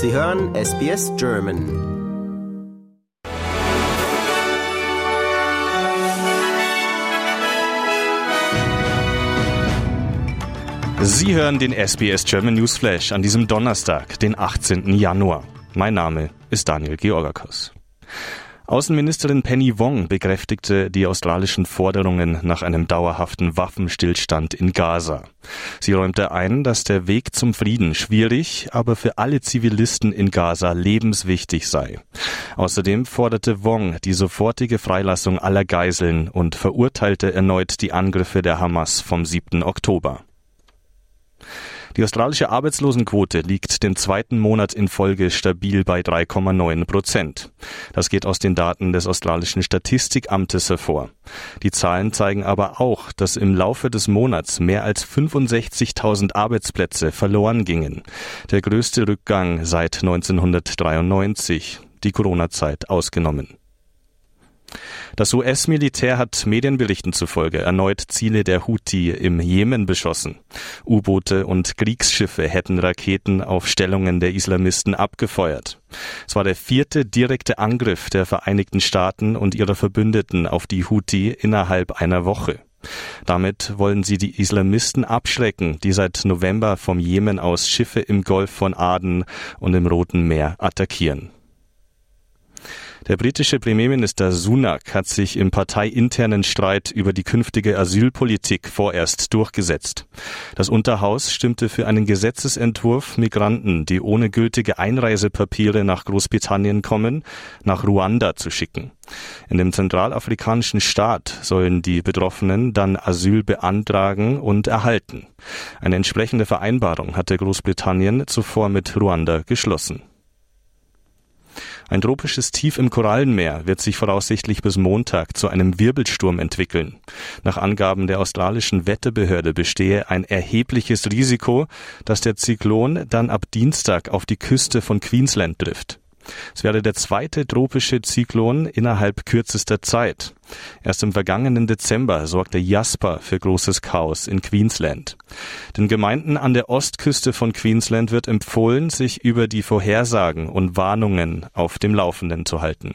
Sie hören SBS German. Sie hören den SBS German Newsflash an diesem Donnerstag, den 18. Januar. Mein Name ist Daniel Georgakos. Außenministerin Penny Wong bekräftigte die australischen Forderungen nach einem dauerhaften Waffenstillstand in Gaza. Sie räumte ein, dass der Weg zum Frieden schwierig, aber für alle Zivilisten in Gaza lebenswichtig sei. Außerdem forderte Wong die sofortige Freilassung aller Geiseln und verurteilte erneut die Angriffe der Hamas vom 7. Oktober. Die australische Arbeitslosenquote liegt den zweiten Monat in Folge stabil bei 3,9 Prozent. Das geht aus den Daten des australischen Statistikamtes hervor. Die Zahlen zeigen aber auch, dass im Laufe des Monats mehr als 65.000 Arbeitsplätze verloren gingen. Der größte Rückgang seit 1993, die Corona-Zeit ausgenommen. Das US-Militär hat Medienberichten zufolge erneut Ziele der Houthi im Jemen beschossen. U-Boote und Kriegsschiffe hätten Raketen auf Stellungen der Islamisten abgefeuert. Es war der vierte direkte Angriff der Vereinigten Staaten und ihrer Verbündeten auf die Houthi innerhalb einer Woche. Damit wollen sie die Islamisten abschrecken, die seit November vom Jemen aus Schiffe im Golf von Aden und im Roten Meer attackieren. Der britische Premierminister Sunak hat sich im parteiinternen Streit über die künftige Asylpolitik vorerst durchgesetzt. Das Unterhaus stimmte für einen Gesetzesentwurf, Migranten, die ohne gültige Einreisepapiere nach Großbritannien kommen, nach Ruanda zu schicken. In dem zentralafrikanischen Staat sollen die Betroffenen dann Asyl beantragen und erhalten. Eine entsprechende Vereinbarung hatte Großbritannien zuvor mit Ruanda geschlossen. Ein tropisches Tief im Korallenmeer wird sich voraussichtlich bis Montag zu einem Wirbelsturm entwickeln. Nach Angaben der australischen Wetterbehörde bestehe ein erhebliches Risiko, dass der Zyklon dann ab Dienstag auf die Küste von Queensland trifft. Es wäre der zweite tropische Zyklon innerhalb kürzester Zeit. Erst im vergangenen Dezember sorgte Jasper für großes Chaos in Queensland. Den Gemeinden an der Ostküste von Queensland wird empfohlen, sich über die Vorhersagen und Warnungen auf dem Laufenden zu halten.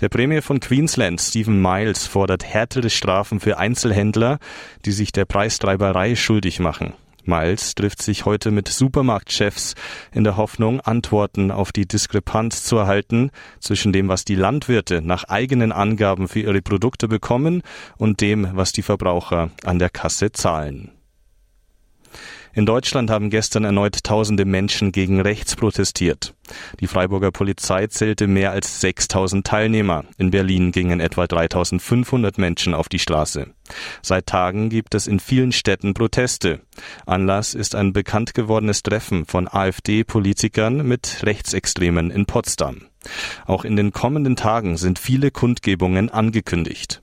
Der Premier von Queensland, Stephen Miles, fordert härtere Strafen für Einzelhändler, die sich der Preistreiberei schuldig machen. Miles trifft sich heute mit Supermarktchefs in der Hoffnung, Antworten auf die Diskrepanz zu erhalten zwischen dem, was die Landwirte nach eigenen Angaben für ihre Produkte bekommen und dem, was die Verbraucher an der Kasse zahlen. In Deutschland haben gestern erneut tausende Menschen gegen rechts protestiert. Die Freiburger Polizei zählte mehr als 6000 Teilnehmer. In Berlin gingen etwa 3500 Menschen auf die Straße. Seit Tagen gibt es in vielen Städten Proteste. Anlass ist ein bekannt gewordenes Treffen von AfD-Politikern mit Rechtsextremen in Potsdam. Auch in den kommenden Tagen sind viele Kundgebungen angekündigt.